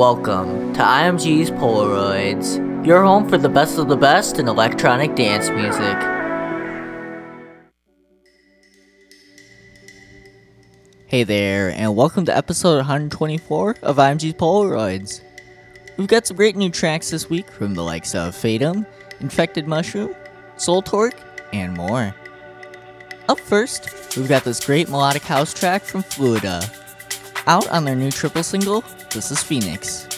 Welcome to IMG's Polaroids, your home for the best of the best in electronic dance music. Hey there, and welcome to episode 124 of IMG's Polaroids. We've got some great new tracks this week from the likes of Fatum, Infected Mushroom, Soultorque, and more. Up first, we've got this great melodic house track from Fluida. Out on their new triple single, this is Phoenix.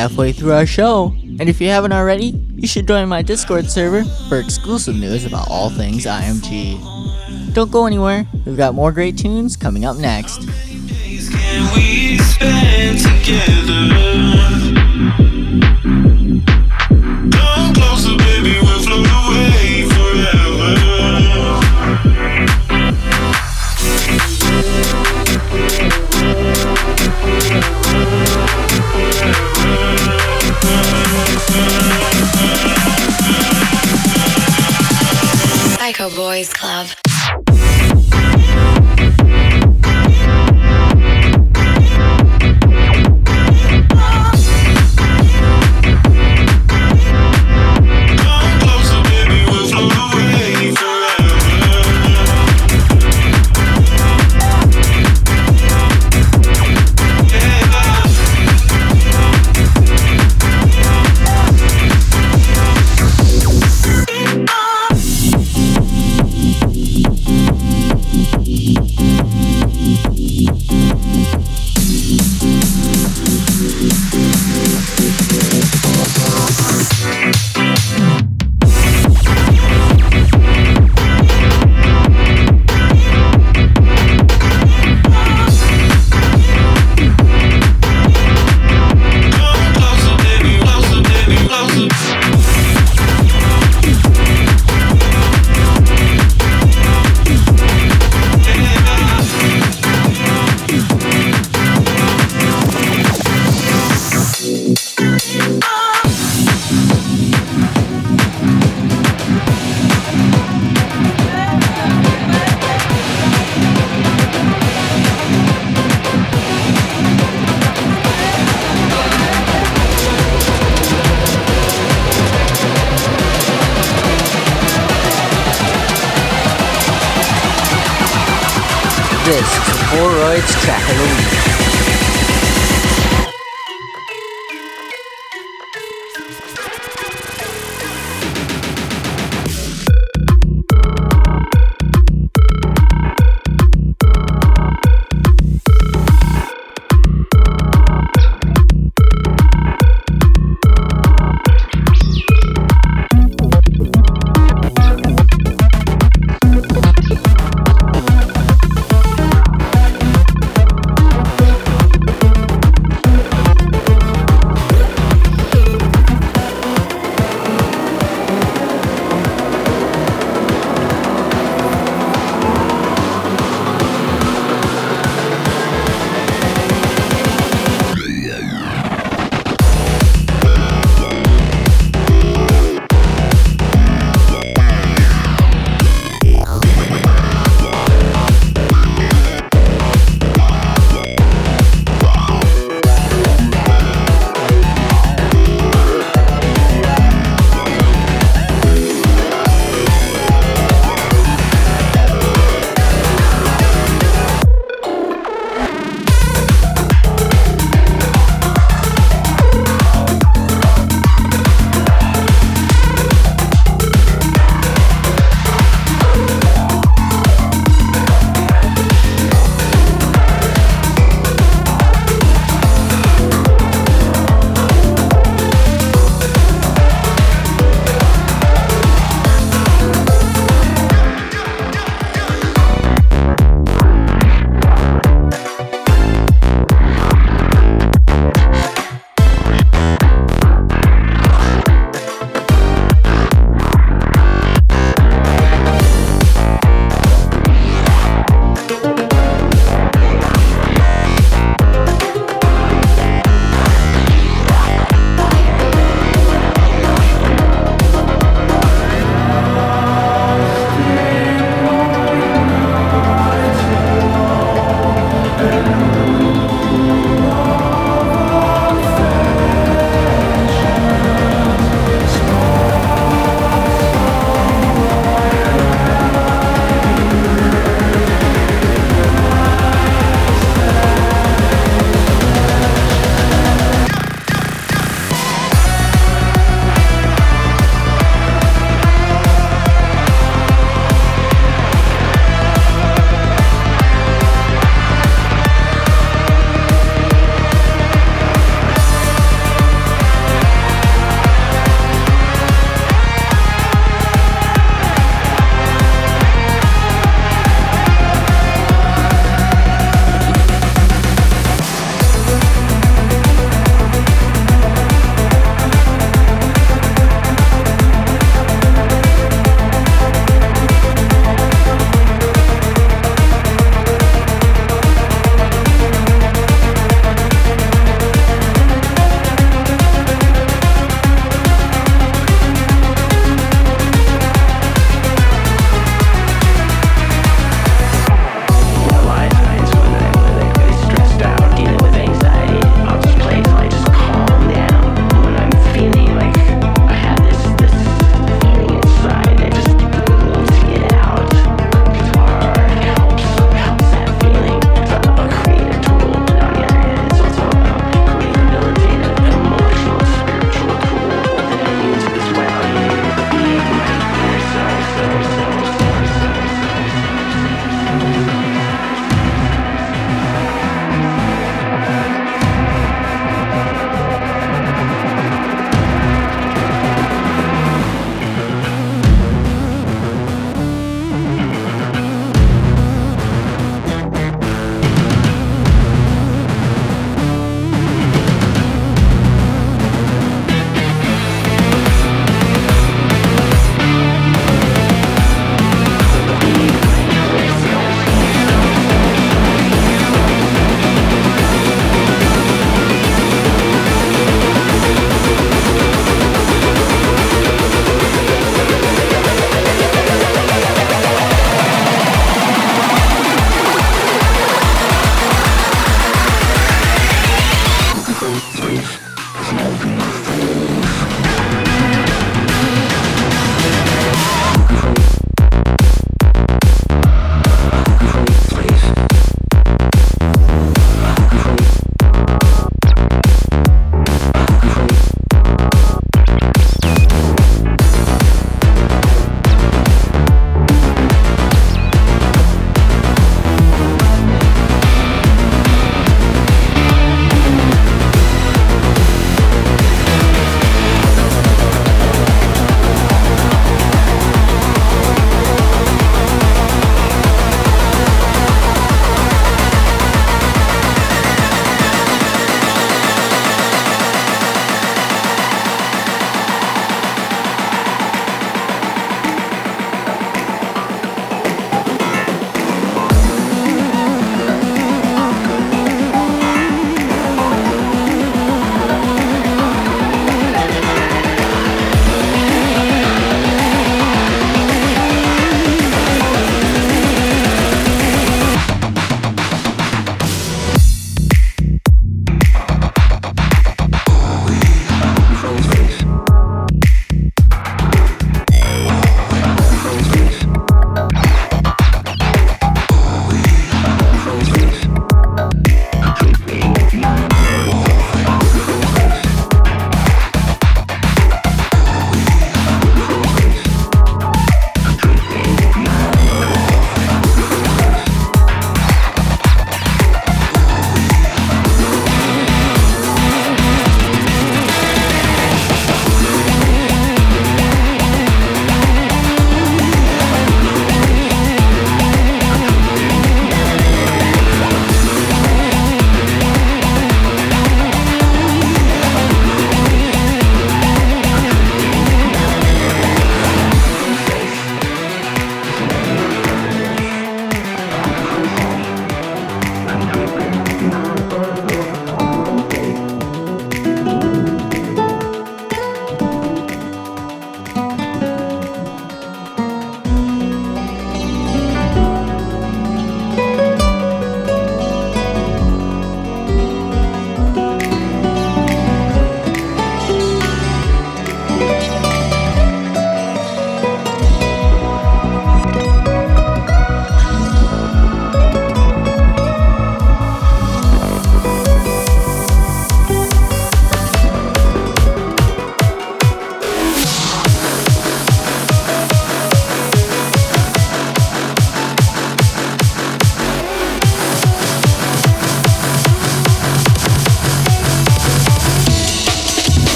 halfway through our show. And if you haven't already, you should join my Discord server for exclusive news about all things IMG. Don't go anywhere, we've got more great tunes coming up next.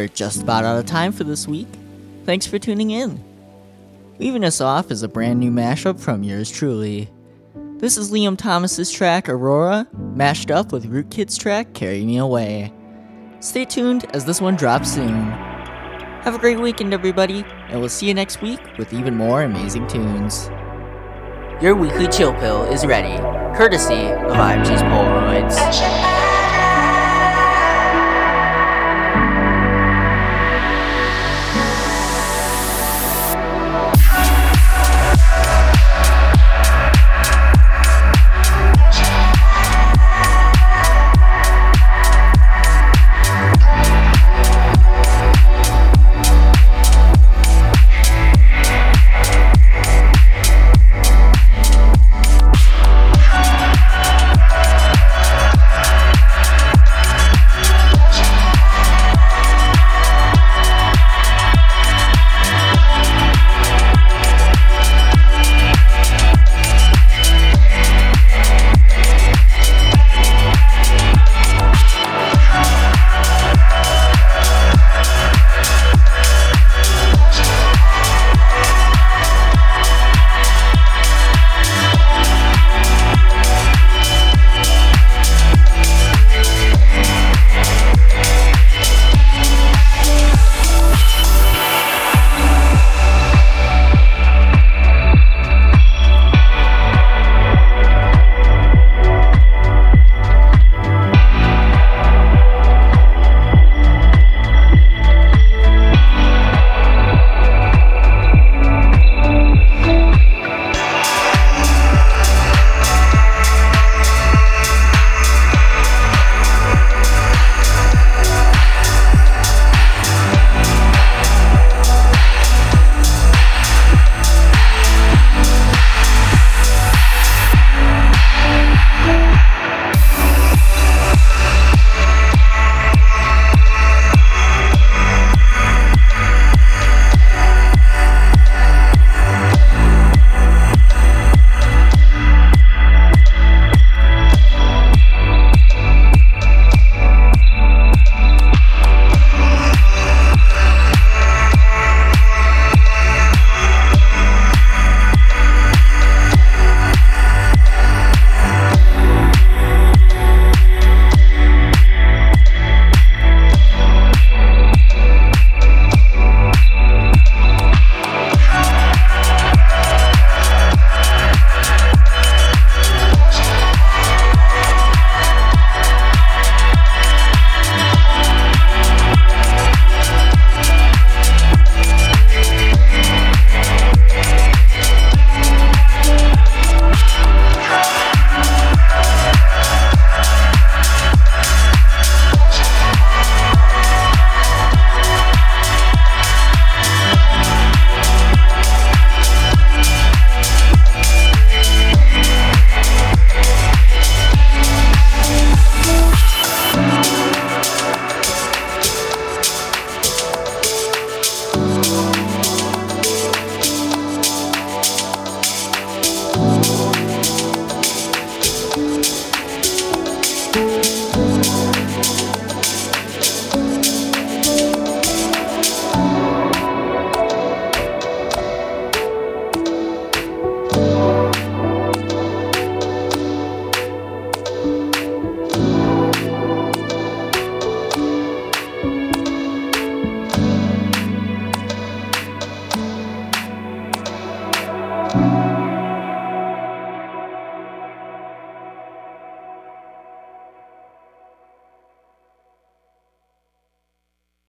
We're just about out of time for this week. Thanks for tuning in. Leaving us off is a brand new mashup from yours truly. This is Liam Thomas's track Aurora, mashed up with Rootkit's track Carry Me Away. Stay tuned as this one drops soon. Have a great weekend, everybody, and we'll see you next week with even more amazing tunes. Your weekly chill pill is ready, courtesy of IMG's Polaroids.